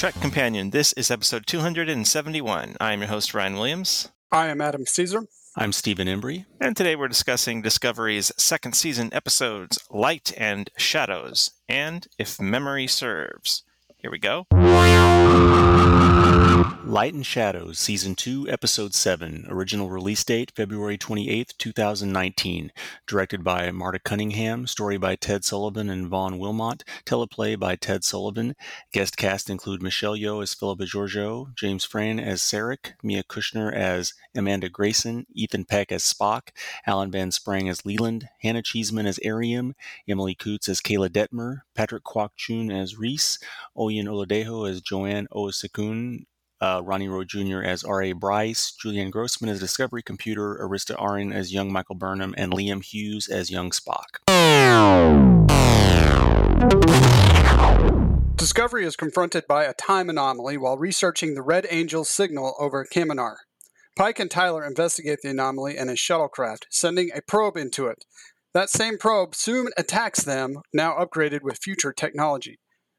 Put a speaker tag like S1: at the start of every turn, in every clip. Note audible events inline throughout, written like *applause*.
S1: Welcome Trek Companion. This is episode 271. I am your host, Ryan Williams.
S2: I am Adam Caesar.
S3: I'm Stephen Embry.
S1: And today we're discussing Discovery's second season episodes, Light and Shadows, and If Memory Serves. Here we go.
S3: Light and Shadows, Season 2, Episode 7. Original release date February 28, 2019. Directed by Marta Cunningham. Story by Ted Sullivan and Vaughn Wilmot. Teleplay by Ted Sullivan. Guest cast include Michelle Yeoh as Philippa Georgiou, James Frain as Sarek, Mia Kirshner as Amanda Grayson, Ethan Peck as Spock, Alan Van Sprang as Leland, Hannah Cheesman as Airiam, Emily Coutts as Keyla Detmer, Patrick Kwok-Choon as Rhys, Oyin Oladejo as Joann Owosekun, uh, Ronnie Rowe Jr. as R.A. Bryce, Julianne Grossman as Discovery Computer, Arista Arhin as young Michael Burnham, and Liam Hughes as young Spock.
S2: Discovery is confronted by a time anomaly while researching the Red Angel's signal over Kaminar. Pike and Tyler investigate the anomaly in a shuttlecraft, sending a probe into it. That same probe soon attacks them, now upgraded with future technology.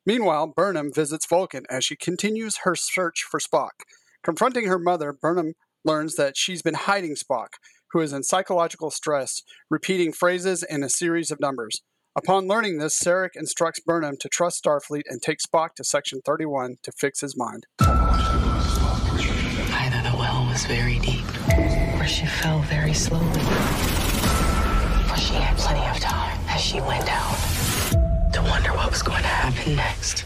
S2: Meanwhile, Burnham visits Vulcan as she continues her search for Spock. Confronting her mother, Burnham learns that she's been hiding Spock, who is in psychological stress, repeating phrases and a series of numbers. Upon learning this, Sarek instructs Burnham to trust Starfleet and take Spock to Section 31 to fix his mind.
S4: Either the well was very deep, or she fell very slowly. For she had plenty of time as she went down what was going to happen next.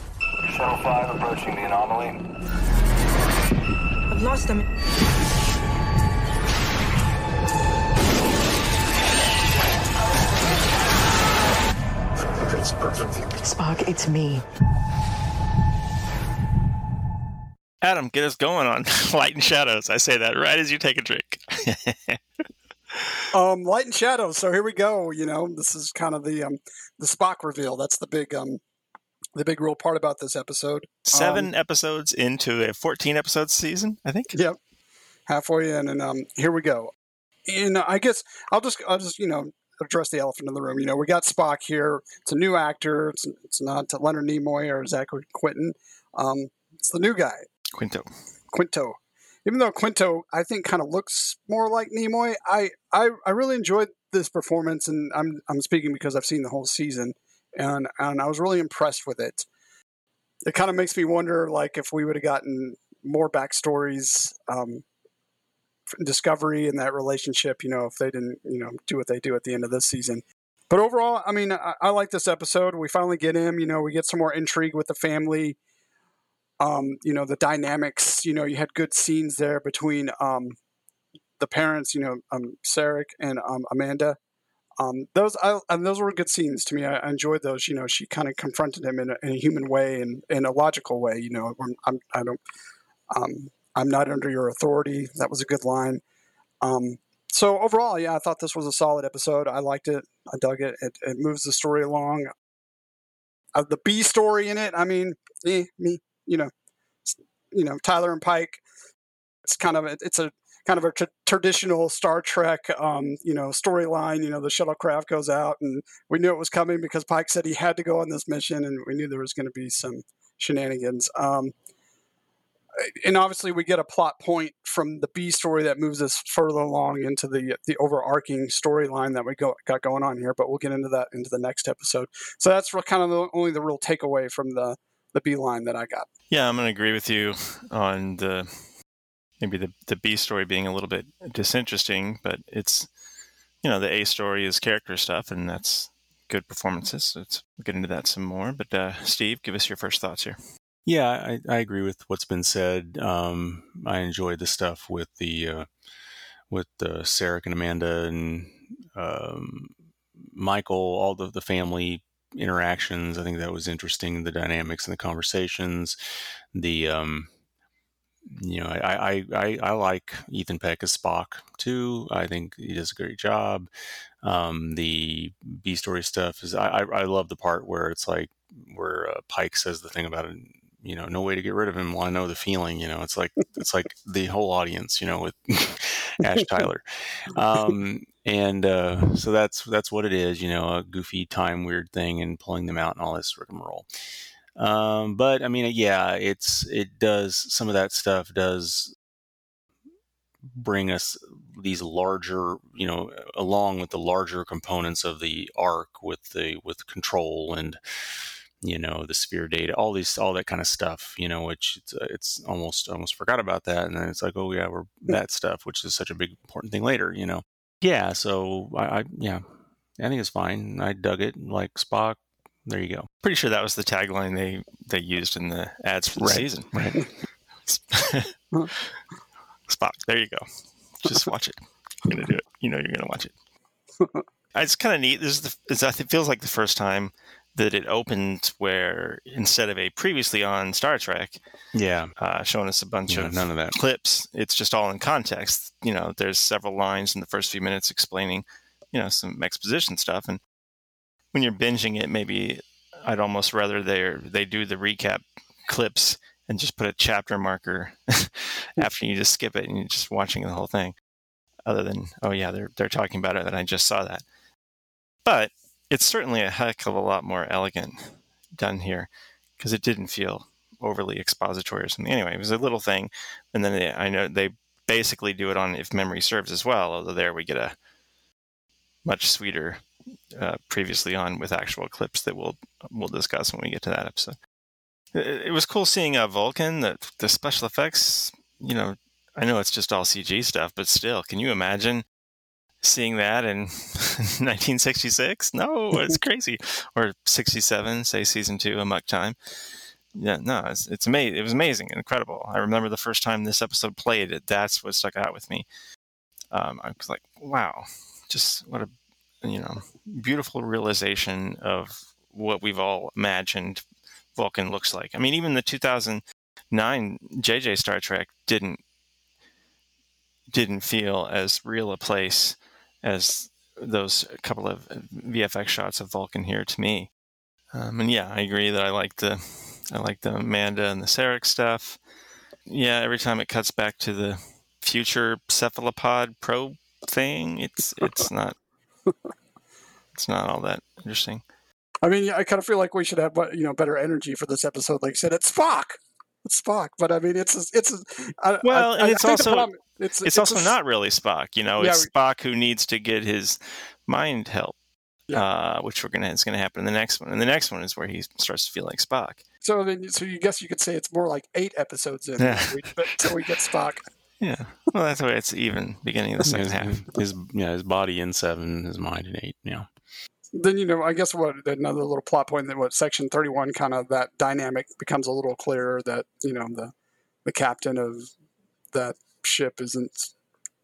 S5: Shuttle 5 approaching the anomaly.
S6: I've lost them.
S5: It's perfect.
S4: Spock, it's me.
S1: Adam, get us going on *laughs* Light and Shadows. I say that right as you take a drink. *laughs*
S2: um, Light and Shadows. So here we go. You know, this is kind of the um, the Spock reveal. That's the big um, the big real part about this episode.
S1: Seven
S2: Um,
S1: episodes into a 14 episode season, I think.
S2: Yep, halfway in, and um, here we go. And I guess I'll just I'll just you know address the elephant in the room. You know, we got Spock here. It's a new actor. It's it's not Leonard Nimoy or Zachary Quinton. Um, it's the new guy,
S1: Quinto.
S2: Quinto. Even though Quinto, I think, kind of looks more like Nimoy, I, I I really enjoyed this performance, and I'm I'm speaking because I've seen the whole season, and and I was really impressed with it. It kind of makes me wonder, like, if we would have gotten more backstories, um, Discovery and that relationship, you know, if they didn't, you know, do what they do at the end of this season. But overall, I mean, I, I like this episode. We finally get him. You know, we get some more intrigue with the family um, you know the dynamics. You know, you had good scenes there between um, the parents. You know, um, Sarek and um, Amanda. Um, those I, and those were good scenes to me. I, I enjoyed those. You know, she kind of confronted him in a, in a human way and in a logical way. You know, I'm, I'm I don't um, I'm not under your authority. That was a good line. Um, so overall, yeah, I thought this was a solid episode. I liked it. I dug it. It, it moves the story along. Uh, the B story in it, I mean, eh, me, you know, you know, Tyler and Pike. It's kind of a, it's a kind of a traditional Star Trek, um, you know, storyline. You know, the shuttlecraft goes out, and we knew it was coming because Pike said he had to go on this mission, and we knew there was going to be some shenanigans. Um, and obviously, we get a plot point from the B story that moves us further along into the the overarching storyline that we go, got going on here. But we'll get into that into the next episode. So that's kind of the, only the real takeaway from the the B line that I got.
S1: Yeah, I'm going to agree with you on the maybe the the B story being a little bit disinteresting, but it's you know the A story is character stuff, and that's good performances. So it's, we'll get into that some more. But uh, Steve, give us your first thoughts here.
S3: Yeah, I, I agree with what's been said. Um, I enjoyed the stuff with the uh, with uh, Sarek and Amanda and um, Michael, all the the family interactions. I think that was interesting. The dynamics and the conversations. The um, you know, I, I, I, I like Ethan Peck as Spock too. I think he does a great job. Um, the B story stuff is I, I, I love the part where it's like where uh, Pike says the thing about. You know, no way to get rid of him. Well, I know the feeling. You know, it's like it's like *laughs* the whole audience. You know, with *laughs* Ash Tyler, um, and uh, so that's that's what it is. You know, a goofy time weird thing and pulling them out and all this rigmarole. Um, but I mean, yeah, it's it does some of that stuff does bring us these larger, you know, along with the larger components of the arc with the with control and you know the sphere data, all these, all that kind of stuff, you know, which it's, uh, it's almost almost forgot about that, and then it's like, oh yeah, we're that stuff, which is such a big important thing later, you know. Yeah, so I, I yeah, I think it's fine. I dug it, like Spock. There you go.
S1: Pretty sure that was the tagline they they used in the ads for the
S3: Right,
S1: season.
S3: right. *laughs*
S1: Spock. There you go. Just watch it. You're gonna do it. You know you're gonna watch it. *laughs* It's kind of neat. This is the. It's, it feels like the first time that it opened where instead of a previously on Star Trek
S3: Yeah,
S1: uh, showing us a bunch
S3: yeah,
S1: of
S3: none of that.
S1: clips, it's just all in context. You know, there's several lines in the first few minutes explaining, you know, some exposition stuff. And when you're binging it, maybe I'd almost rather they they do the recap clips and just put a chapter marker *laughs* after you just skip it and you're just watching the whole thing. Other than, oh yeah, they're they're talking about it, and I just saw that. But it's certainly a heck of a lot more elegant done here because it didn't feel overly expository or something. Anyway, it was a little thing, and then they, I know they basically do it on if memory serves as well. Although there we get a much sweeter uh, previously on with actual clips that we'll we'll discuss when we get to that episode. It, it was cool seeing uh, Vulcan. The the special effects, you know, I know it's just all CG stuff, but still, can you imagine seeing that in *laughs* 1966? No, it's *laughs* crazy. Or 67, say season two, Amok Time. Yeah, no, it's it's amazing. It was amazing, incredible. I remember the first time this episode played. It that's what stuck out with me. Um, I was like, wow, just what a you know beautiful realization of what we've all imagined Vulcan looks like. I mean, even the 2009 JJ Star Trek didn't didn't feel as real a place as those couple of VFX shots of Vulcan here to me. Um, and yeah, I agree that I like the I like the Amanda and the Sarek stuff. Yeah, every time it cuts back to the future cephalopod probe thing, it's it's not it's not all that interesting.
S2: I mean, I kind of feel like we should have you know better energy for this episode. Like I said, it's Spock. It's Spock, but I mean, it's it's. I,
S1: Well,
S2: I,
S1: and it's also-
S2: problem- it's,
S1: It's, also
S2: a-
S1: not really Spock, you know.
S2: Yeah,
S1: It's Spock who needs to get his mind help,
S2: Yeah.
S1: uh, which we're gonna is gonna happen in the next one. And the next one is where he starts to feel like Spock.
S2: So then, so you guess you could say it's more like eight episodes in
S1: Yeah.
S2: until we get Spock. *laughs*
S1: Yeah, well, that's why it's even beginning of the second
S3: his,
S1: half.
S3: his yeah, his body in seven, his mind in eight. Yeah,
S2: Then you know, I guess what another little plot point that what section thirty one kind of that dynamic becomes a little clearer. That you know the the captain of that ship isn't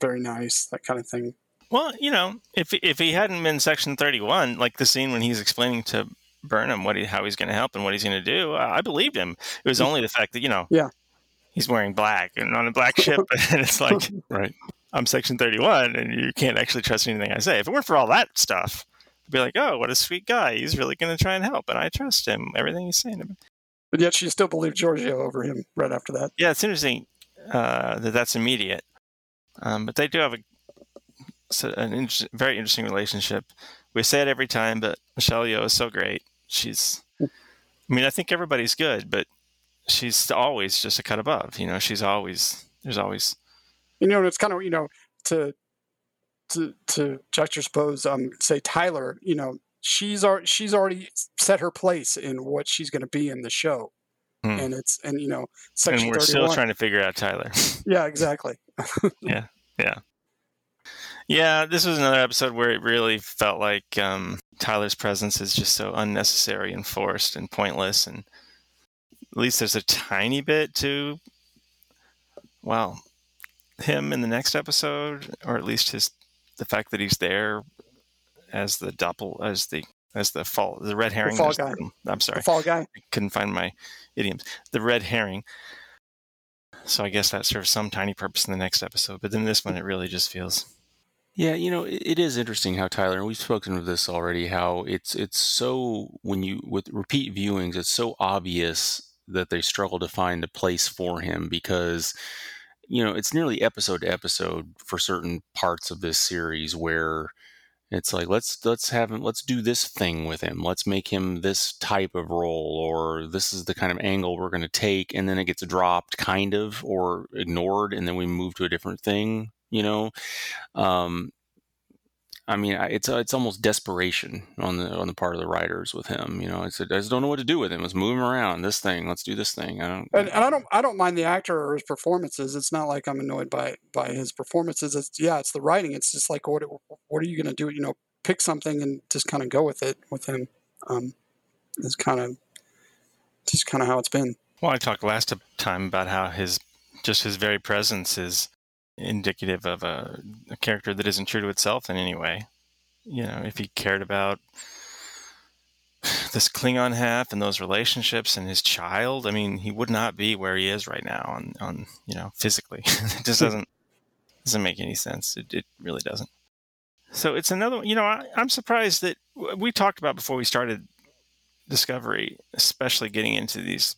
S2: very nice. That kind of thing.
S1: Well, you know, if if he hadn't been Section Thirty One, like the scene when he's explaining to Burnham what he how he's going to help and what he's going to do, I I believed him. It was mm. only the fact that you know,
S2: Yeah.
S1: he's wearing black and on a black ship, *laughs* and it's like *laughs*
S3: right.
S1: I'm Section 31, and you can't actually trust anything I say. If it weren't for all that stuff, I'd be like, oh, what a sweet guy. He's really going to try and help, and I trust him. Everything he's saying. to me.
S2: But yet she still believed Georgiou over him right after that.
S1: Yeah, it's interesting uh, that that's immediate, um, but they do have a an inter- very interesting relationship. We say it every time, but Michelle Yeoh is so great. She's, I mean, I think everybody's good, but she's always just a cut above. You know, she's always there's always
S2: You know, it's kind of you know to to to juxtapose um say Tyler. You know, she's she's already set her place in what she's going to be in the show,
S1: Hmm.
S2: and it's and you know
S1: and
S2: section
S1: we're
S2: thirty
S1: still trying to figure out Tyler. *laughs*
S2: Yeah, exactly. *laughs*
S1: Yeah, yeah, yeah. this was another episode where it really felt like um, Tyler's presence is just so unnecessary and forced and pointless. And at least there's a tiny bit to, well, him in the next episode, or at least his the fact that he's there as the doppel as the as the fall the red herring.
S2: fall
S1: There's- I'm sorry,
S2: The Fall Guy.
S1: I couldn't find my idioms. The red herring. So I guess that serves some tiny purpose in the next episode, but then this one it really just feels
S3: Yeah, you know, it, it is interesting how Tyler, and we've spoken of this already, how it's it's so when you with repeat viewings, it's so obvious that they struggle to find a place for him because you know it's nearly episode to episode for certain parts of this series where It's like let's let's have him let's do this thing with him. Let's make him this type of role or this is the kind of angle we're going to take and then it gets dropped kind of or ignored and then we move to a different thing, you know. Um I mean, it's it's almost desperation on the on the part of the writers with him. You know, it's, I just don't know what to do with him. Let's move him around. This thing. Let's do this thing. I don't.
S2: And, and I don't. I don't mind the actor or his performances. It's not like I'm annoyed by by his performances. It's yeah, it's the writing. It's just like what what are you going to do? You know, pick something and just kind of go with it with him. Um, it's kind of just kind of how it's been.
S1: Well, I talked last time about how his just his very presence is indicative of a, a, character that isn't true to itself in any way. You know, if he cared about *sighs* this Klingon half and those relationships and his child, I mean, he would not be where he is right now on, on you know, physically. *laughs* it just doesn't doesn't make any sense. It, it really doesn't. So it's another, you know, I, I'm surprised that we talked about before we started Discovery, especially getting into these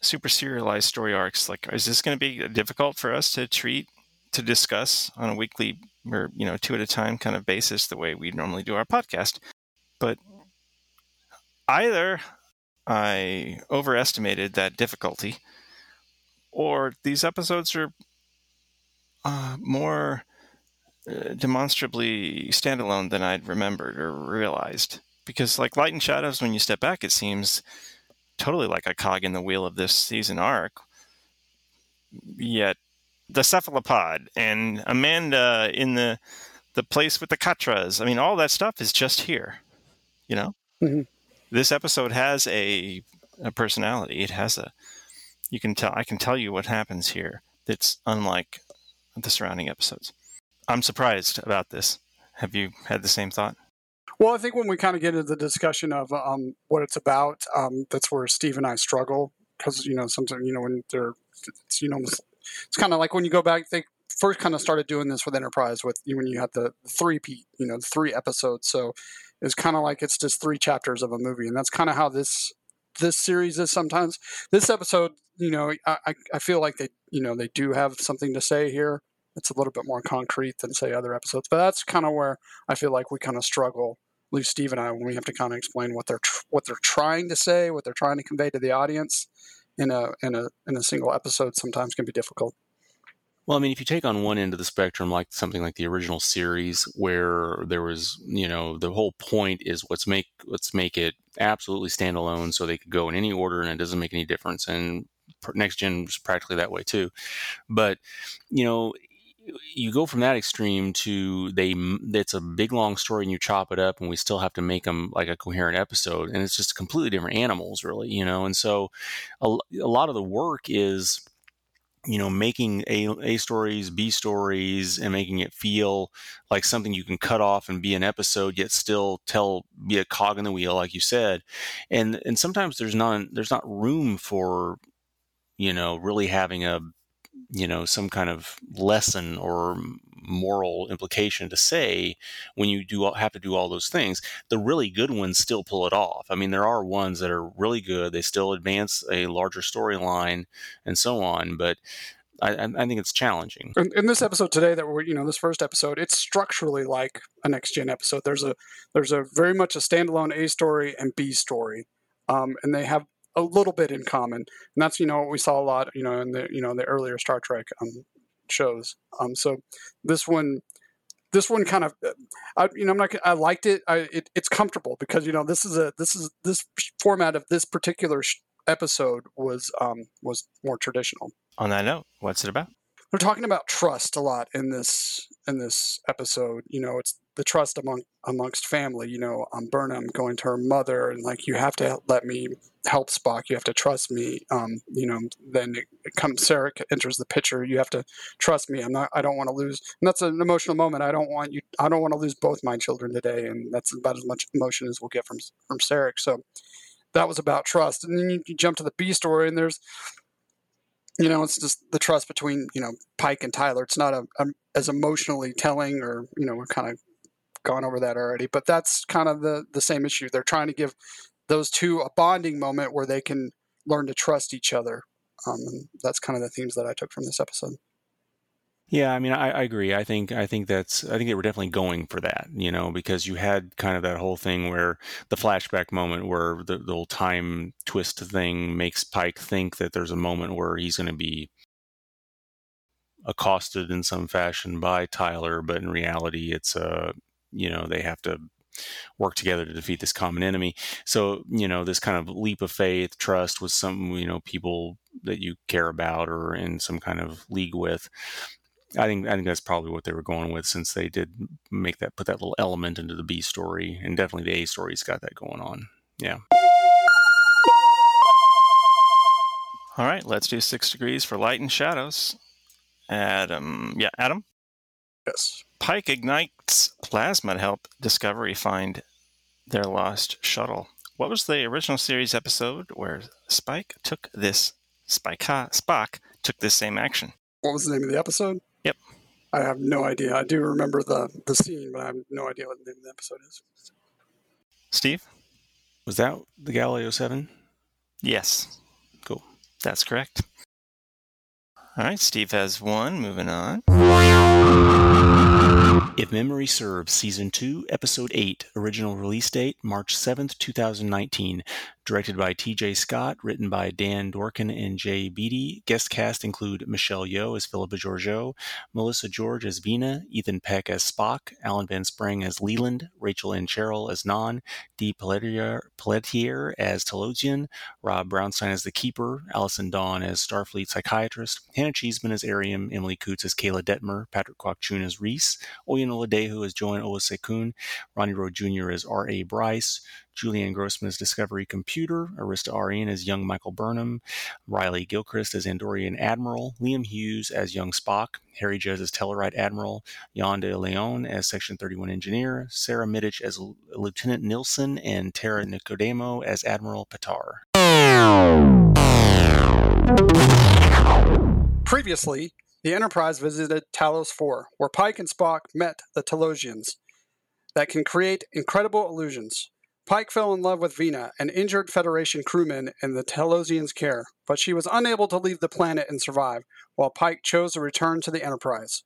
S1: super serialized story arcs. Like, is this going to be difficult for us to treat to discuss on a weekly or you know two at a time kind of basis the way we normally do our podcast. But either i overestimated that difficulty or these episodes are uh, more uh, demonstrably standalone than i'd remembered or realized. Because like light and shadows when you step back it seems totally like a cog in the wheel of this season arc. Yet the cephalopod and Amanda in the the place with the Katras. I mean, all that stuff is just here. You know, mm-hmm. this episode has a a personality. It has a. You can tell. I can tell you what happens here. That's unlike the surrounding episodes. I'm surprised about this. Have you had the same thought?
S2: Well, I think when we kind of get into the discussion of um, what it's about, um, that's where Steve and I struggle because you know sometimes you know when they're it's, you know it's kind of like when you go back, they first kind of started doing this with Enterprise with when you had the three P, you know, three episodes. So it's kind of like it's just three chapters of a movie, and that's kind of how this this series is sometimes. This episode, you know, I I feel like they you know they do have something to say here. It's a little bit more concrete than say other episodes, but that's kind of where I feel like we kind of struggle. At least Steve and I, when we have to kind of explain what they're tr- what they're trying to say, what they're trying to convey to the audience in a in a in a single episode sometimes can be difficult.
S3: Well, I mean, if you take on one end of the spectrum, like something like the original series, where there was, you know, the whole point is let's make let's make it absolutely standalone, so they could go in any order, and it doesn't make any difference. And next gen is practically that way too. But you know, you go from that extreme to they it's a big long story and you chop it up and we still have to make them like a coherent episode and it's just completely different animals really you know and so a, a lot of the work is you know making a, a stories b stories and making it feel like something you can cut off and be an episode yet still tell be a cog in the wheel like you said. And and sometimes there's not there's not room for you know really having a you know some kind of lesson or moral implication to say when you do have to do all those things the really good ones still pull it off i mean there are ones that are really good they still advance a larger storyline and so on but I, I, think it's challenging.
S2: In, in, this episode today, that we're you know this first episode, it's structurally like a next gen episode. There's a there's a very much a standalone A story and B story, um, and they have a little bit in common, and that's you know what we saw a lot you know in the you know the earlier Star Trek um, shows. Um, so this one, this one kind of, I, you know, I'm not. I liked it. I, it. It's comfortable because you know this is a this is this format of this particular sh- episode was um, was more traditional.
S1: On that note, what's it about?
S2: They're talking about trust a lot in this in this episode. You know, it's the trust among amongst family. You know, um, Burnham going to her mother and like, you have to let me help Spock. You have to trust me. Um, you know, then it, it comes. Enters the picture. You have to trust me. I'm not. I don't want to lose. And that's an emotional moment. I don't want you. I don't want to lose both my children today. And that's about as much emotion as we'll get from from Sarek. So that was about trust. And then you, you jump to the B story, and there's you know, it's just the trust between you know Pike and Tyler. It's not a, a as emotionally telling, or you know, kind of gone over that already, but that's kind of the the same issue. They're trying to give those two a bonding moment where they can learn to trust each other. Um, and that's kind of the themes that I took from this episode.
S3: Yeah, I mean, I, I, agree. I think I think that's I think they were definitely going for that, you know, because you had kind of that whole thing where the flashback moment where the, the time twist thing makes Pike think that there's a moment where he's going to be accosted in some fashion by Tyler, but in reality, it's a you know they have to work together to defeat this common enemy. So, you know, this kind of leap of faith, trust with some, you know, people that you care about or in some kind of league with. I think I think that's probably what they were going with since they did make that put that little element into the B story and definitely the A story's got that going on. Yeah.
S1: All right, let's do six degrees for light and shadows. Adam, yeah, Adam.
S2: Yes.
S1: Pike ignites plasma to help Discovery find their lost shuttle. What was the original series episode where Spike took this Spike Spock took this same action?
S2: What was the name of the episode?
S1: Yep.
S2: I have no idea. I do remember the the scene, but I have no idea what the name of the episode is.
S1: Steve?
S3: Was that the Galileo 7?
S1: Yes.
S3: Cool.
S1: That's correct. All right, Steve has one. Moving on.
S3: If Memory Serves, Season 2, Episode 8, original release date March 7th, 2019, directed by T.J. Scott, written by Dan Dworkin and Jay Beattie. Guest cast include Michelle Yeoh as Philippa Georgiou, Melissa George as Vina, Ethan Peck as Spock, Alan Van Sprang as Leland, Rachel Ancheril as Nhan, Dee Pelletier, Pelletier as Talosian, Rob Brownstein as the Keeper, Allison Dawn as Starfleet Psychiatrist, Hannah Cheesman as Airiam, Emily Coutts as Keyla Detmer, Patrick Kwok-Choon as Rhys, Oyin Oladejo as Joan Owosekun, Ronnie Rowe Jr. as R.A. Bryce, Julianne Grossman as Discovery Computer, Arista Arhin as young Michael Burnham, Riley Gilchrist as Andorian Admiral, Liam Hughes as young Spock, Harry Judd as Tellarite Admiral, Jan de Leon as Section 31 Engineer, Sarah Mitich as Lieutenant Nilsson, and Tara Nicodemo as Admiral Patar.
S2: Previously, the Enterprise visited Talos 4, where Pike and Spock met the Talosians that can create incredible illusions. Pike fell in love with Vina, an injured Federation crewman in the Talosian's care, but she was unable to leave the planet and survive, while Pike chose to return to the Enterprise.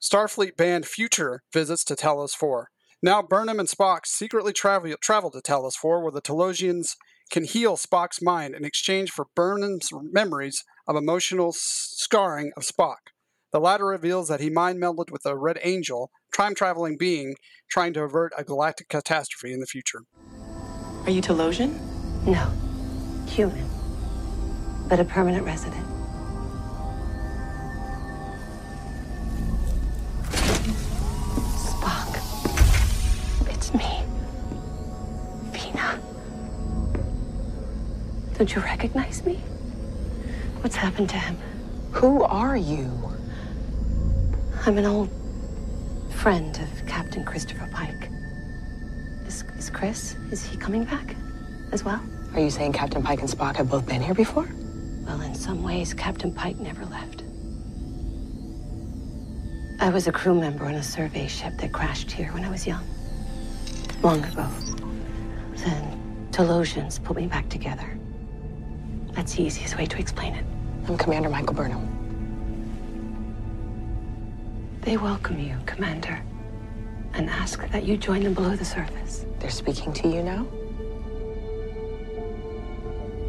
S2: Starfleet banned future visits to Talos 4. Now Burnham and Spock secretly travel, travel to Talos 4, where the Talosians can heal Spock's mind in exchange for Burnham's memories of emotional scarring of Spock. The latter reveals that he mind melded with a Red Angel, time traveling being trying to avert a galactic catastrophe in the future.
S7: Are you Talosian?
S8: No. Human. But a permanent resident. Spock. It's me. Vina. Don't you recognize me? What's happened to him?
S7: Who are you?
S8: I'm an old friend of Captain Christopher Pike. Is, is Chris, is he coming back as well?
S7: Are you saying Captain Pike and Spock have both been here before?
S8: Well, in some ways, Captain Pike never left. I was a crew member on a survey ship that crashed here when I was young. Long ago. Then Talosians put me back together. That's the easiest way to explain it.
S7: I'm Commander Michael Burnham.
S8: They welcome you, Commander, and ask that you join them below the surface.
S7: They're speaking to you now?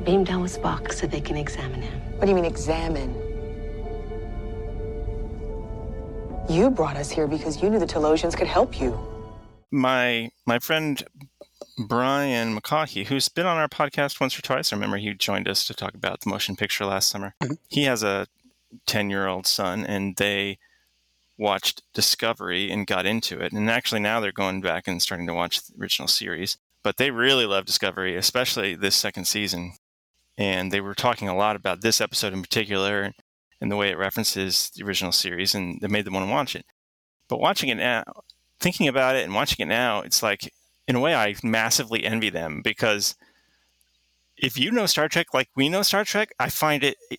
S8: Beam down with Spock so they can examine him.
S7: What do you mean, examine? You brought us here because you knew the Talosians could help you.
S1: My my friend Brian McCaughey, who's been on our podcast once or twice. I remember he joined us to talk about the motion picture last summer. Mm-hmm. He has a 10 year old son, and they watched Discovery and got into it. And actually, now they're going back and starting to watch the original series. But they really love Discovery, especially this second season. And they were talking a lot about this episode in particular and the way it references the original series, and it made them want to watch it. But watching it now, thinking about it and watching it now, it's like, in a way, I massively envy them because if you know Star Trek like we know Star Trek, I find it eh,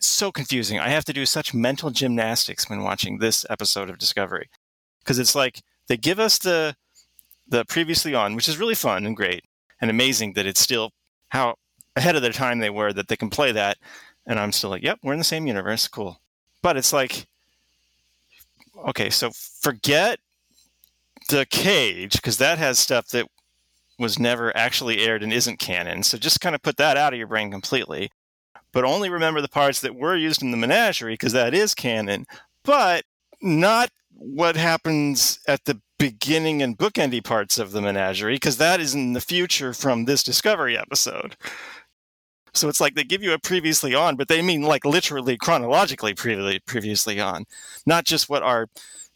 S1: so confusing. I have to do such mental gymnastics when watching this episode of Discovery because it's like they give us the the previously on, which is really fun and great and amazing that it's still how ahead of their time they were that they can play that, and I'm still like, yep, we're in the same universe, cool. But it's like okay, so forget the cage because that has stuff that was never actually aired and isn't canon. So just kind of put that out of your brain completely. But only remember the parts that were used in the menagerie because that is canon, but not what happens at the beginning and bookendy parts of the menagerie because that is in the future from this Discovery episode. So it's like they give you a previously on, but they mean like literally chronologically previously previously on, not just what our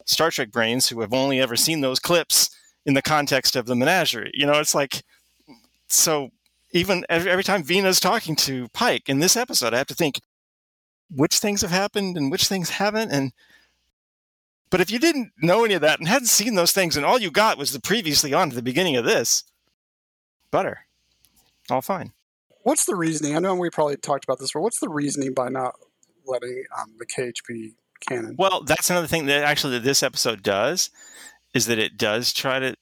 S1: Star Trek brains who have only ever seen those clips in the context of the menagerie. You know, it's like so. Even every, every time Vina's talking to Pike in this episode, I have to think which things have happened and which things haven't, and but if you didn't know any of that and hadn't seen those things, and all you got was the previously on at the beginning of this, butter, all fine.
S2: What's the reasoning? I know we probably talked about this, but what's the reasoning by not letting um, the cage be canon?
S1: Well, that's another thing that actually that this episode does is that it does try to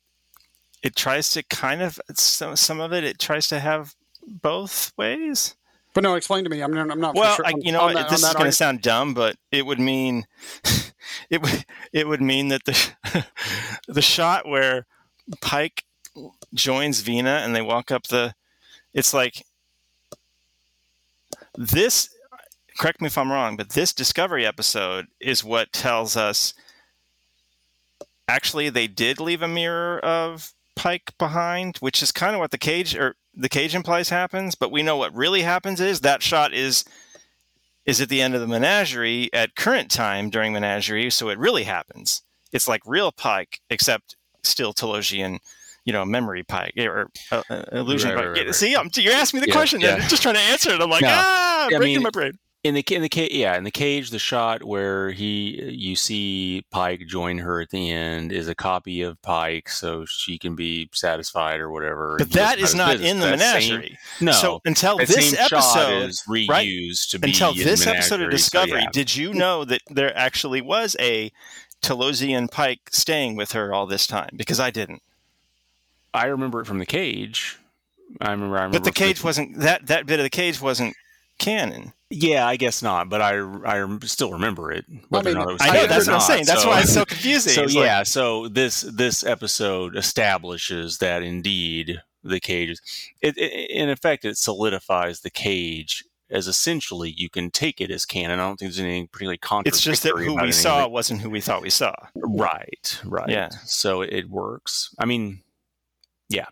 S1: it tries to kind of some some of it it tries to have both ways.
S2: But no, explain to me. I'm not. I'm not
S1: well,
S2: sure
S1: I, you know, that, this is going to sound dumb, but it would mean *laughs* it would it would mean that the *laughs* the shot where Pike joins Vina and they walk up the, it's like this. Correct me if I'm wrong, but this Discovery episode is what tells us. Actually, they did leave a mirror of Pike behind, which is kind of what the cage or the cage implies happens, but we know what really happens is that shot is is at the end of the menagerie at current time during menagerie, so it really happens. It's like real Pike, except still Talosian, you know, memory Pike or uh, uh, illusion
S3: Right,
S1: Pike.
S3: right, right.
S1: See, I'm, you're asking me the
S3: Yeah,
S1: question,
S3: yeah.
S1: I'm just trying to answer it. I'm like,
S3: No,
S1: ah,
S3: I
S1: breaking
S3: mean,
S1: my brain.
S3: In the in the cage, yeah, in the cage, the shot where he you see Pike join her at the end is a copy of Pike, so she can be satisfied or whatever.
S1: But
S3: and he
S1: that
S3: goes
S1: is
S3: about
S1: not
S3: business.
S1: in the
S3: That same-
S1: menagerie.
S3: no,
S1: So until
S3: that
S1: this
S3: same shot
S1: episode,
S3: is
S1: right?
S3: reused to be
S1: until
S3: in
S1: this episode of
S3: Menagerie, so
S1: Discovery,
S3: yeah.
S1: did you know that there actually was a Talosian Pike staying with her all this time? Because I didn't.
S3: I remember it from the cage. I remember. I remember
S1: But the
S3: from
S1: cage wasn't that that bit of the cage wasn't canon.
S3: Yeah, I guess not, but I I still remember it. Whether
S2: mean,
S3: or not it was
S1: I know that's
S3: or
S1: what I'm saying. That's
S3: so-
S1: why it's so *laughs* confusing.
S3: So
S1: It's like-
S3: yeah, so this this episode establishes that indeed the cage is it, it in effect it solidifies the cage as essentially you can take it as canon. I don't think there's anything particularly contradictory.
S1: it's just that who we saw
S3: it.
S1: wasn't who we thought we saw.
S3: Right, right.
S1: Yeah.
S3: So it works. I mean, yeah.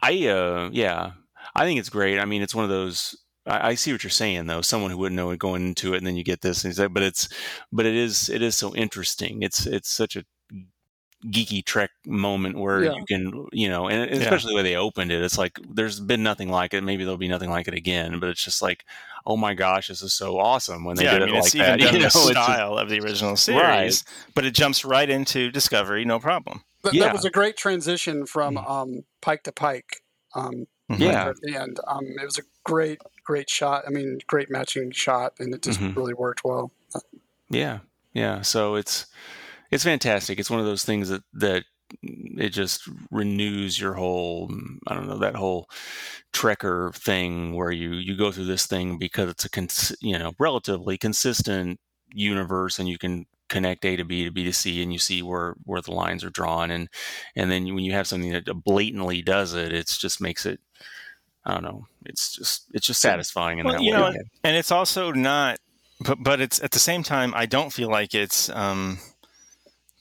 S3: I uh yeah. I think it's great. I mean, it's one of those I, I see what you're saying though. Someone who wouldn't know it going into it and then you get this and you say, but it's but it is it is so interesting. It's it's such a geeky trek moment where
S2: Yeah.
S3: you can you know and and
S1: Yeah.
S3: especially the way they opened it it's like there's been nothing like it maybe there'll be nothing like it again but it's just like oh my gosh this is so awesome when they
S1: yeah,
S3: did
S1: I mean
S3: it
S1: it's
S3: like
S1: even
S3: that *laughs*
S1: done
S3: you know
S1: the
S3: it's just-
S1: style of the original *laughs* series,
S3: Right.
S1: but it jumps right into Discovery, no problem.
S2: That,
S3: Yeah.
S2: that was a great transition from
S1: Mm.
S2: um, Pike to Pike. Um,
S1: Mhm.
S3: Yeah.
S2: at the end. Um, it was a great, great shot. I mean, great matching shot, and it just
S3: Mhm.
S2: really worked well.
S3: Yeah, yeah. So it's it's fantastic. It's one of those things that that it just renews your whole I don't know that whole trekker thing where you you go through this thing because it's a cons- you know relatively consistent universe and you can connect A to B to B to C and you see where where the lines are drawn and and then when you have something that blatantly does it, it just makes it I don't know. It's just it's just satisfying in
S1: Well,
S3: that
S1: you
S3: way.
S1: know, and it's also not, but but it's at the same time, I don't feel like it's um,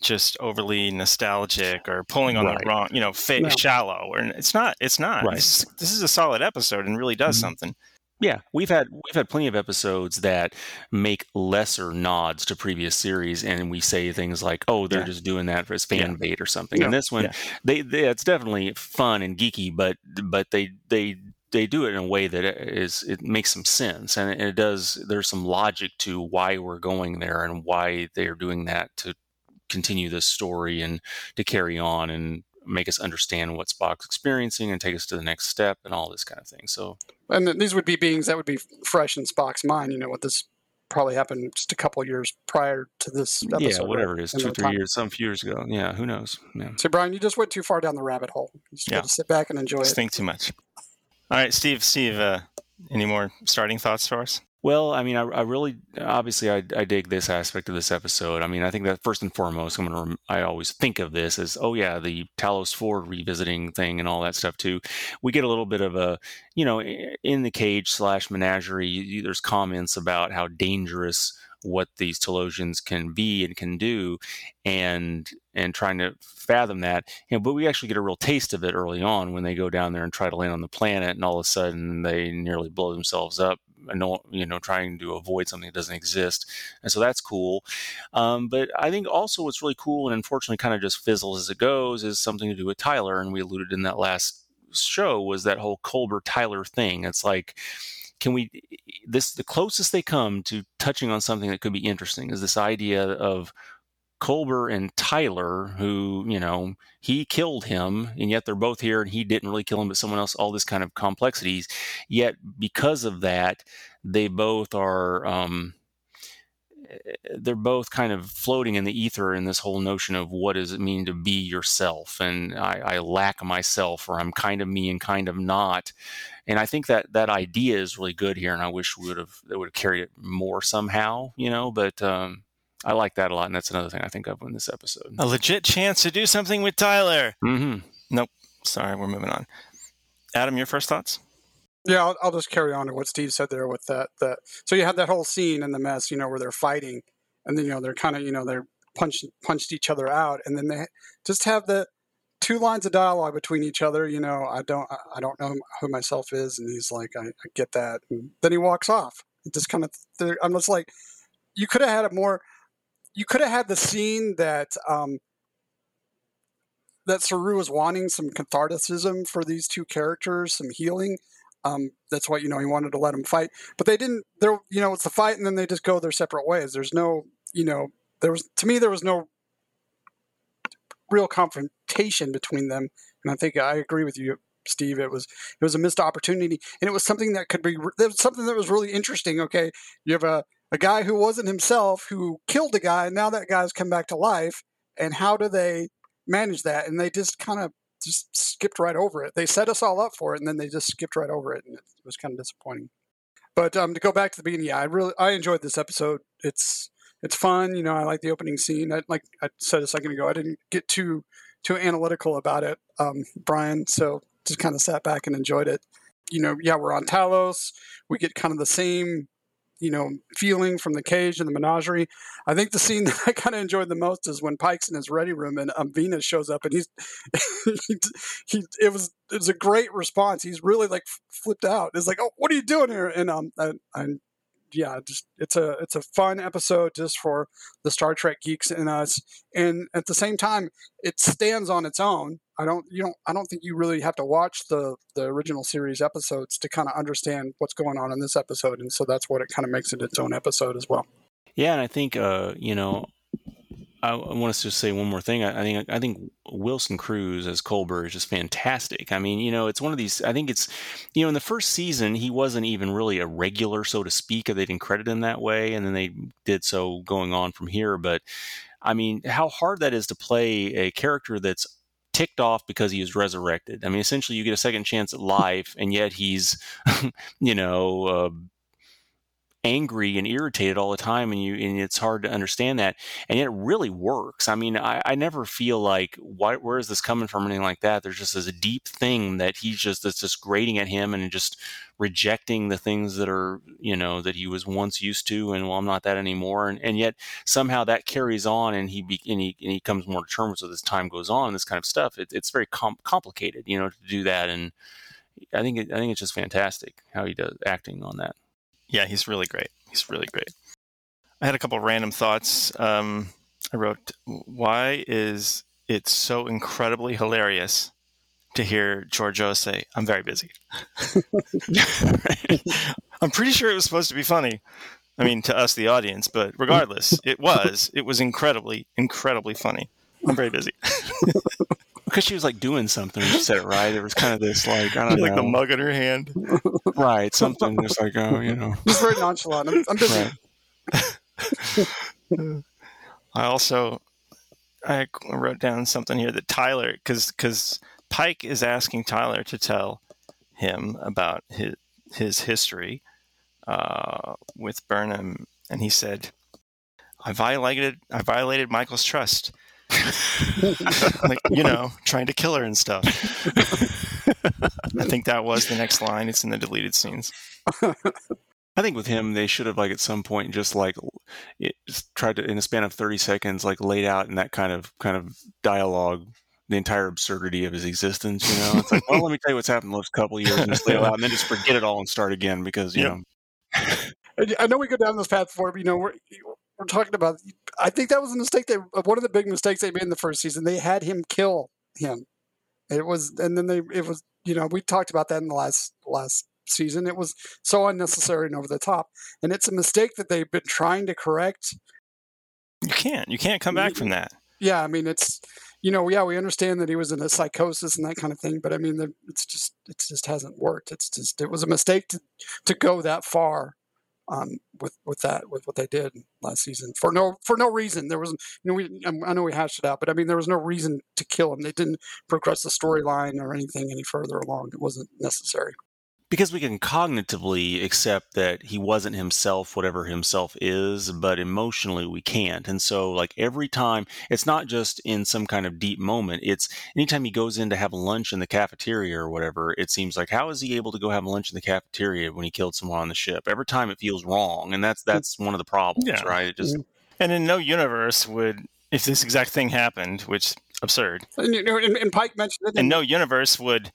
S1: just overly nostalgic or pulling on
S3: Right.
S1: the wrong, you know, fa-
S2: No.
S1: shallow. Or it's not. It's not.
S3: Right.
S1: This, is, this is a solid episode and really does
S3: Mhm.
S1: something.
S3: Yeah, we've had we've had plenty of episodes that make lesser nods to previous series, and we say things like, "Oh, they're
S1: Yeah.
S3: just doing that as fan
S1: Yeah.
S3: bait or something."
S2: Yeah.
S3: And this one,
S1: Yeah.
S3: they, they it's definitely fun and geeky, but but they they they do it in a way that is it makes some sense, and it does. There's some logic to why we're going there and why they're doing that to continue this story and to carry on and make us understand what Spock's experiencing and take us to the next step and all this kind of thing. So
S2: And these would be beings that would be fresh in Spock's mind. You know what this probably happened just a couple of years prior to this episode.
S3: yeah,
S2: right?
S3: whatever it is, two, three
S2: time-
S3: years, some few years ago. Yeah, who knows? Yeah.
S2: So, Brian, you just went too far down the rabbit hole. You just
S1: Yeah.
S2: got to sit back and enjoy
S1: Just
S2: it.
S1: think too much. All right, Steve. Steve, uh, any more starting thoughts for us?
S3: Well, I mean, I, I really, obviously, I, I, dig this aspect of this episode. I mean, I think that first and foremost, I'm gonna, I always think of this as, oh yeah, the Talos 4 revisiting thing and all that stuff too. We get a little bit of a, you know, in the cage slash menagerie. There's comments about how dangerous what these Talosians can be and can do, and and trying to fathom that. You know, but we actually get a real taste of it early on when they go down there and try to land on the planet, and all of a sudden they nearly blow themselves up. You know, trying to avoid something that doesn't exist, and so that's cool. Um, but I think also what's really cool, and unfortunately kind of just fizzles as it goes, is something to do with Tyler, and we alluded in that last show was that whole Culber Tyler thing. It's like can we this the closest they come to touching on something that could be interesting is this idea of Culber and Tyler, who, you know, he killed him, and yet they're both here and he didn't really kill him, but someone else, all this kind of complexities. Yet, because of that, they both are, um, they're both kind of floating in the ether in this whole notion of what does it mean to be yourself. And I, I lack myself, or I'm kind of me and kind of not and I think that that idea is really good here, and I wish we would have they would have carried it more somehow, you know. But um, I like that a lot, and that's another thing I think of in this episode.
S1: A legit chance to do something with Tyler.
S3: Mm-hmm.
S1: Nope. Sorry, we're moving on. Adam, your first thoughts?
S2: Yeah, I'll, I'll, just carry on to what Steve said there with that. That so you had that whole scene in the mess, you know, where they're fighting, and then you know they're kind of you know they're punched punched each other out, and then they just have the two lines of dialogue between each other. You know, I don't, I don't know who myself is, and he's like, I, I get that. And then he walks off. Just kind of, I'm just like, you could have had a more, you could have had the scene that um, that Saru was wanting some catharticism for these two characters, some healing. Um, that's why you know he wanted to let them fight, but they didn't. There, you know, it's the fight, and then they just go their separate ways. There's no, you know, there was to me there was no real confrontation between them. And I think I agree with you, Steve. It was it was a missed opportunity, and it was something that could be was something that was really interesting. Okay, you have a a guy who wasn't himself who killed a guy, and now that guy's come back to life. And how do they manage that? And they just kind of just skipped right over it. They set us all up for it, and then they just skipped right over it, and it was kind of disappointing. But um, to go back to the beginning, yeah, I really I enjoyed this episode. It's it's fun. You know, I like the opening scene. I, like I said a second ago, I didn't get too too analytical about it, um, Brian. So just kind of sat back and enjoyed it. You know, yeah, we're on Talos. We get kind of the same, you know, feeling from the cage and the menagerie. I think the scene *laughs* that I kind of enjoyed the most is when Pike's in his ready room and um, Venus shows up and he's *laughs* he, he it was it was a great response. He's really like flipped out. It's like, oh, what are you doing here? And um, I, I yeah, just it's a it's a fun episode just for the Star Trek geeks in us, and at the same time, it stands on its own. I don't you don't I don't think you really have to watch the the original series episodes to kind of understand what's going on in this episode, and so that's what it kind of makes it its own episode as well.
S3: Yeah, and I think uh, you know I, want to just say one more thing. I, I, think I think Wilson Cruz as Culber is just fantastic. I mean, you know, it's one of these. I think it's, you know, in the first season he wasn't even really a regular, so to speak. They didn't credit him that way, and then they did so going on from here. But I mean, how hard that is to play a character that's ticked off because he was resurrected. I mean, essentially, you get a second chance at life, and yet he's, *laughs* you know, uh, angry and irritated all the time and you and it's hard to understand that and yet it really works. I mean i, I never feel like why, where is this coming from? or anything like that. There's just this deep thing that he's just that's just grating at him and just rejecting the things that are you know that he was once used to and well i'm not that anymore. And, and yet somehow that carries on and he, be, and he and he comes more with as time goes on this kind of stuff. It, it's very com- complicated you know to do that and i think it, i think it's just fantastic how he does acting on that
S1: yeah, he's really great. He's really great. I had a couple random thoughts. Um, I wrote, "Why is it so incredibly hilarious to hear Georgiou say, "I'm very busy"?" *laughs* *laughs* I'm pretty sure it was supposed to be funny. I mean, to us, the audience, but regardless, it was. It was incredibly, incredibly funny. I'm very busy. *laughs*
S3: because she was like doing something she said it right. There was kind of this like I don't
S1: like
S3: know,
S1: the mug in her hand,
S3: right? Something just like oh, you know,
S2: just very nonchalant. I'm, I'm busy.
S1: Right. *laughs* I also I wrote down something here that Tyler because because Pike is asking Tyler to tell him about his his history. uh, with Burnham, and he said, "I violated I violated Michael's trust." *laughs* like you know, trying to kill her and stuff. I think that was the next line. It's in the deleted scenes.
S3: I think with him, they should have like at some point just like it, just tried to in a span of thirty seconds, like laid out in that kind of kind of dialogue the entire absurdity of his existence. You know, it's like, well, let me tell you what's happened the last couple of years, and just lay it out, and then just forget it all and start again because you
S1: Yeah.
S3: know.
S2: I know we go down this path before, but you know, we're, talking about. I think that was a mistake. They one of the big mistakes they made in the first season. They had him kill him. It was, and then they it was. You know, we talked about that in the last last season. It was so unnecessary and over the top, and it's a mistake that they've been trying to correct.
S1: You can't. You can't come back from that.
S2: Yeah, I mean, it's you know, yeah, we understand that he was in a psychosis and that kind of thing, but I mean, it's just it just hasn't worked. It's just it was a mistake to to go that far um, with with that with what they did last season for no for no reason. There was you know we um, I know we hashed it out, but I mean there was no reason to kill him. They didn't progress the storyline or anything any further along. It wasn't necessary.
S3: Because we can cognitively accept that he wasn't himself whatever himself is but emotionally we can't and so like every time it's not just in some kind of deep moment it's anytime he goes in to have lunch in the cafeteria or whatever it seems like how is he able to go have lunch in the cafeteria when he killed someone on the ship every time it feels wrong and that's that's one of the problems
S1: Yeah.
S3: right it just mm-hmm.
S1: And in no universe would, if this exact thing happened, which absurd,
S2: And, and, and Pike mentioned it.
S1: in no universe would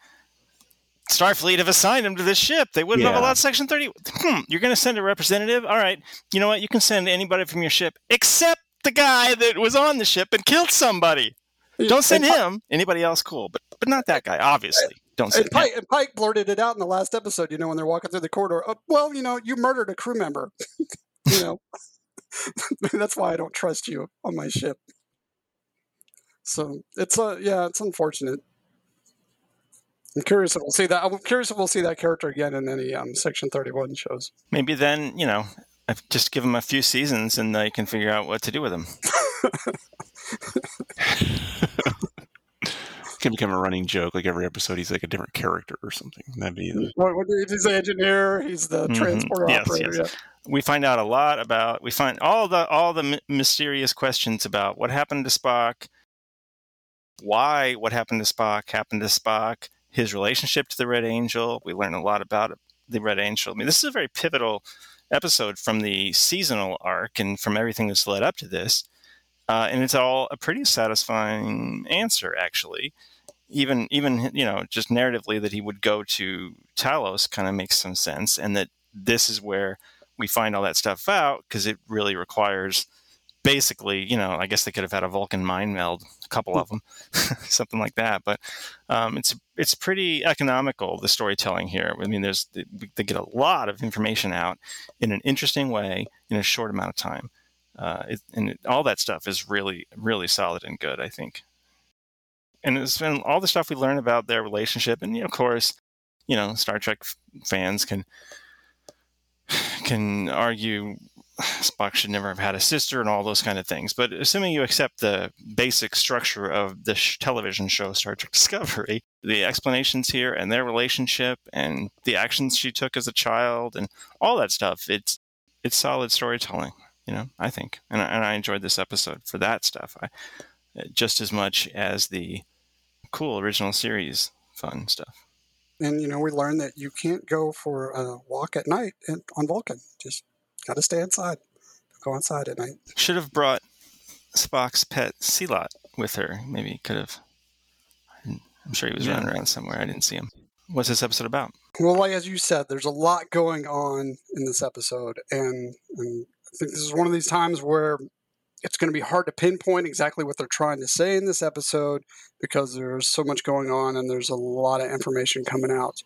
S1: Starfleet have assigned him to this ship. They wouldn't have allowed Section 30. Hmm, you're going to send a representative? All right. You know what? You can send anybody from your ship except the guy that was on the ship and killed somebody. Don't send
S2: and, Pi-
S1: him. Anybody else, cool. But but not that guy, obviously. Don't send
S2: And
S1: him.
S2: Pike, and Pike blurted it out in the last episode. You know, when they're walking through the corridor. Oh, well, you know, you murdered a crew member. *laughs* you know, *laughs* that's why I don't trust you on my ship. So it's uh, yeah, it's unfortunate. I'm curious if we'll see that. I'm curious if we'll see that character again in any um, Section 31 shows.
S1: Maybe then, you know, just give him a few seasons and they can figure out what to do with him. *laughs*
S3: can become a running joke like every episode he's like a different character or something that'd be
S2: What, what, he's the engineer. He's the
S1: Mhm.
S2: transport
S1: Yes,
S2: operator.
S1: yes. we find out a lot about we find all the all the my- mysterious questions about what happened to Spock, why what happened to Spock happened to Spock, his relationship to the Red Angel. We learn a lot about the Red Angel. I mean, this is a very pivotal episode from the seasonal arc and from everything that's led up to this. Uh, and it's all a pretty satisfying answer, actually. Even, even you know, just narratively that he would go to Talos kind of makes some sense, and that this is where we find all that stuff out because it really requires basically, you know, I guess they could have had a Vulcan mind meld, a couple of them, *laughs* something like that. But um, it's it's pretty economical the storytelling here. I mean, there's they get a lot of information out in an interesting way in a short amount of time, uh, it, and it, all that stuff is really really solid and good. I think. And it's been all the stuff we learn about their relationship, and you know, of course, you know, Star Trek f- fans can *sighs* can argue *sighs* Spock should never have had a sister and all those kind of things. But assuming you accept the basic structure of the sh- television show Star Trek Discovery, *laughs* the explanations here and their relationship and the actions she took as a child and all that stuff, it's it's solid storytelling. You know, I think, and I, and I enjoyed this episode for that stuff. I just as much as the cool original series fun stuff.
S2: And you know, we learned that you can't go for a walk at night on Vulcan. Just got to stay inside. Go outside at night.
S1: Should have brought Spock's pet Sehlat with her. Maybe could have. I'm sure he was
S3: Yeah.
S1: running around somewhere. I didn't see him. What's this episode about?
S2: Well, like as you said, there's a lot going on in this episode, and, and I think this is one of these times where it's going to be hard to pinpoint exactly what they're trying to say in this episode because there's so much going on and there's a lot of information coming out.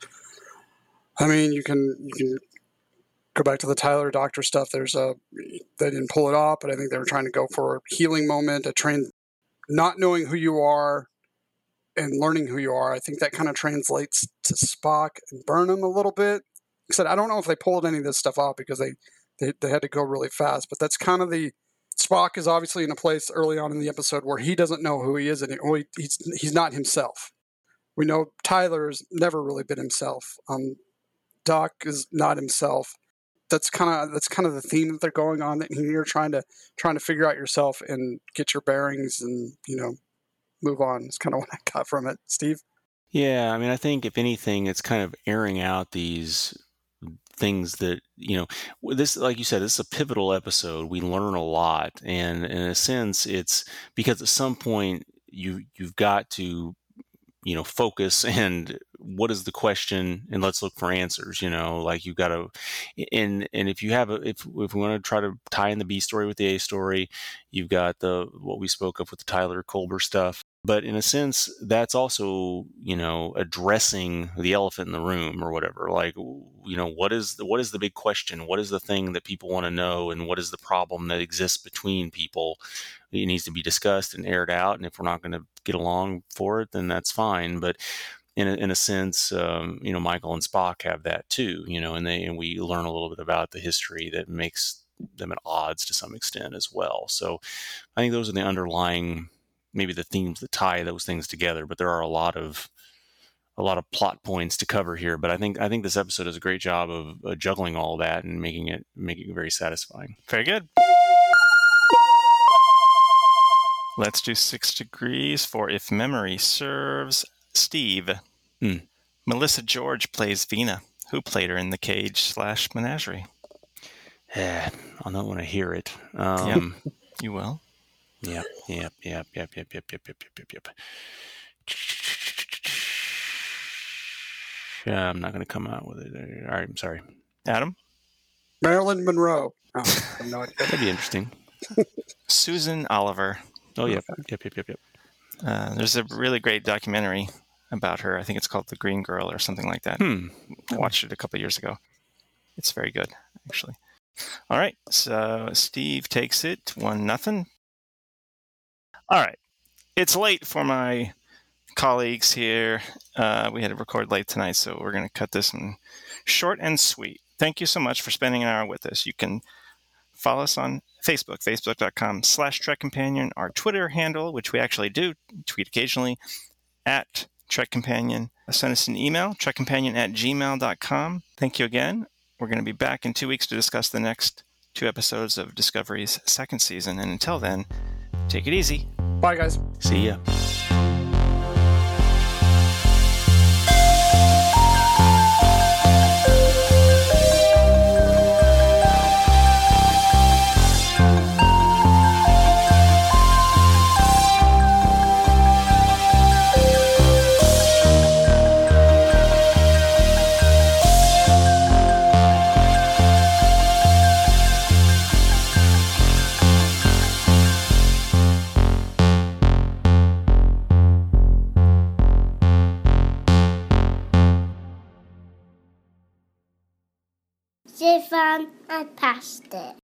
S2: I mean, you can you can go back to the Tyler Doctor stuff. There's a they didn't pull it off, but I think they were trying to go for a healing moment, a train, not knowing who you are and learning who you are. I think that kind of translates to Spock and Burnham a little bit. Like I don't know if they pulled any of this stuff off because they, they, they had to go really fast, but that's kind of the Spock is obviously in a place early on in the episode where he doesn't know who he is and he, he's he's not himself. We know Tyler's never really been himself. Um, Doc is not himself. That's kind of that's kind of the theme that they're going on. That you're trying to trying to figure out yourself and get your bearings and you know move on. It's kind of *laughs* what I got from it, Steve.
S3: Yeah, I mean, I think if anything, it's kind of airing out these things that you know this like you said this is a pivotal episode we learn a lot and in a sense it's because at some point you you've got to you know focus *laughs* and what is the question and let's look for answers you know like you've got to and and if you have a if if we want to try to tie in the b story with the a story you've got the what we spoke of with the tyler culber stuff but in a sense that's also you know addressing the elephant in the room or whatever like you know what is the what is the big question? What is the thing that people want to know and what is the problem that exists between people? It needs to be discussed and aired out and if we're not going to get along for it then that's fine but in a, in a sense um, you know michael and spock have that too you know and they and we learn a little bit about the history that makes them at odds to some extent as well so i think those are the underlying maybe the themes that tie those things together. But there are a lot of a lot of plot points to cover here. But I think I think this episode does a great job of uh, juggling all that and making it making it very satisfying.
S1: Very good. Let's do six degrees for if memory serves. Steve.
S3: Hmm.
S1: Melissa George plays Vina. Who played her in the cage slash menagerie?
S3: Yeah, I don't want to hear it. Um,
S1: yep. You will.
S3: Yep, yep, yep, yep, yep, yep, yep, yep, yep, yep. Yeah, I'm not going to come out with it. All right, I'm sorry.
S1: Adam?
S2: Marilyn Monroe. Oh, no
S3: That'd be interesting.
S1: Susan Oliver.
S3: Oh, yep, yep, yep, yep, yep.
S1: Uh, there's a really great documentary about her. I think it's called The Green Girl or something like that.
S3: Hmm.
S1: I watched it a couple years ago. It's very good, actually. All right, so Steve takes it one nothing. All right. It's late for my colleagues here. Uh, we had to record late tonight, so we're going to cut this one short and sweet. Thank you so much for spending an hour with us. You can follow us on Facebook, facebook.com slash Trek Companion, our Twitter handle, which we actually do tweet occasionally, at Trek Companion. Send us an email, trekcompanion at gmail.com. Thank you again. We're going to be back in two weeks to discuss the next two episodes of Discovery's second season. And until then, take it easy.
S2: Bye, guys.
S3: See ya.
S9: I passed it.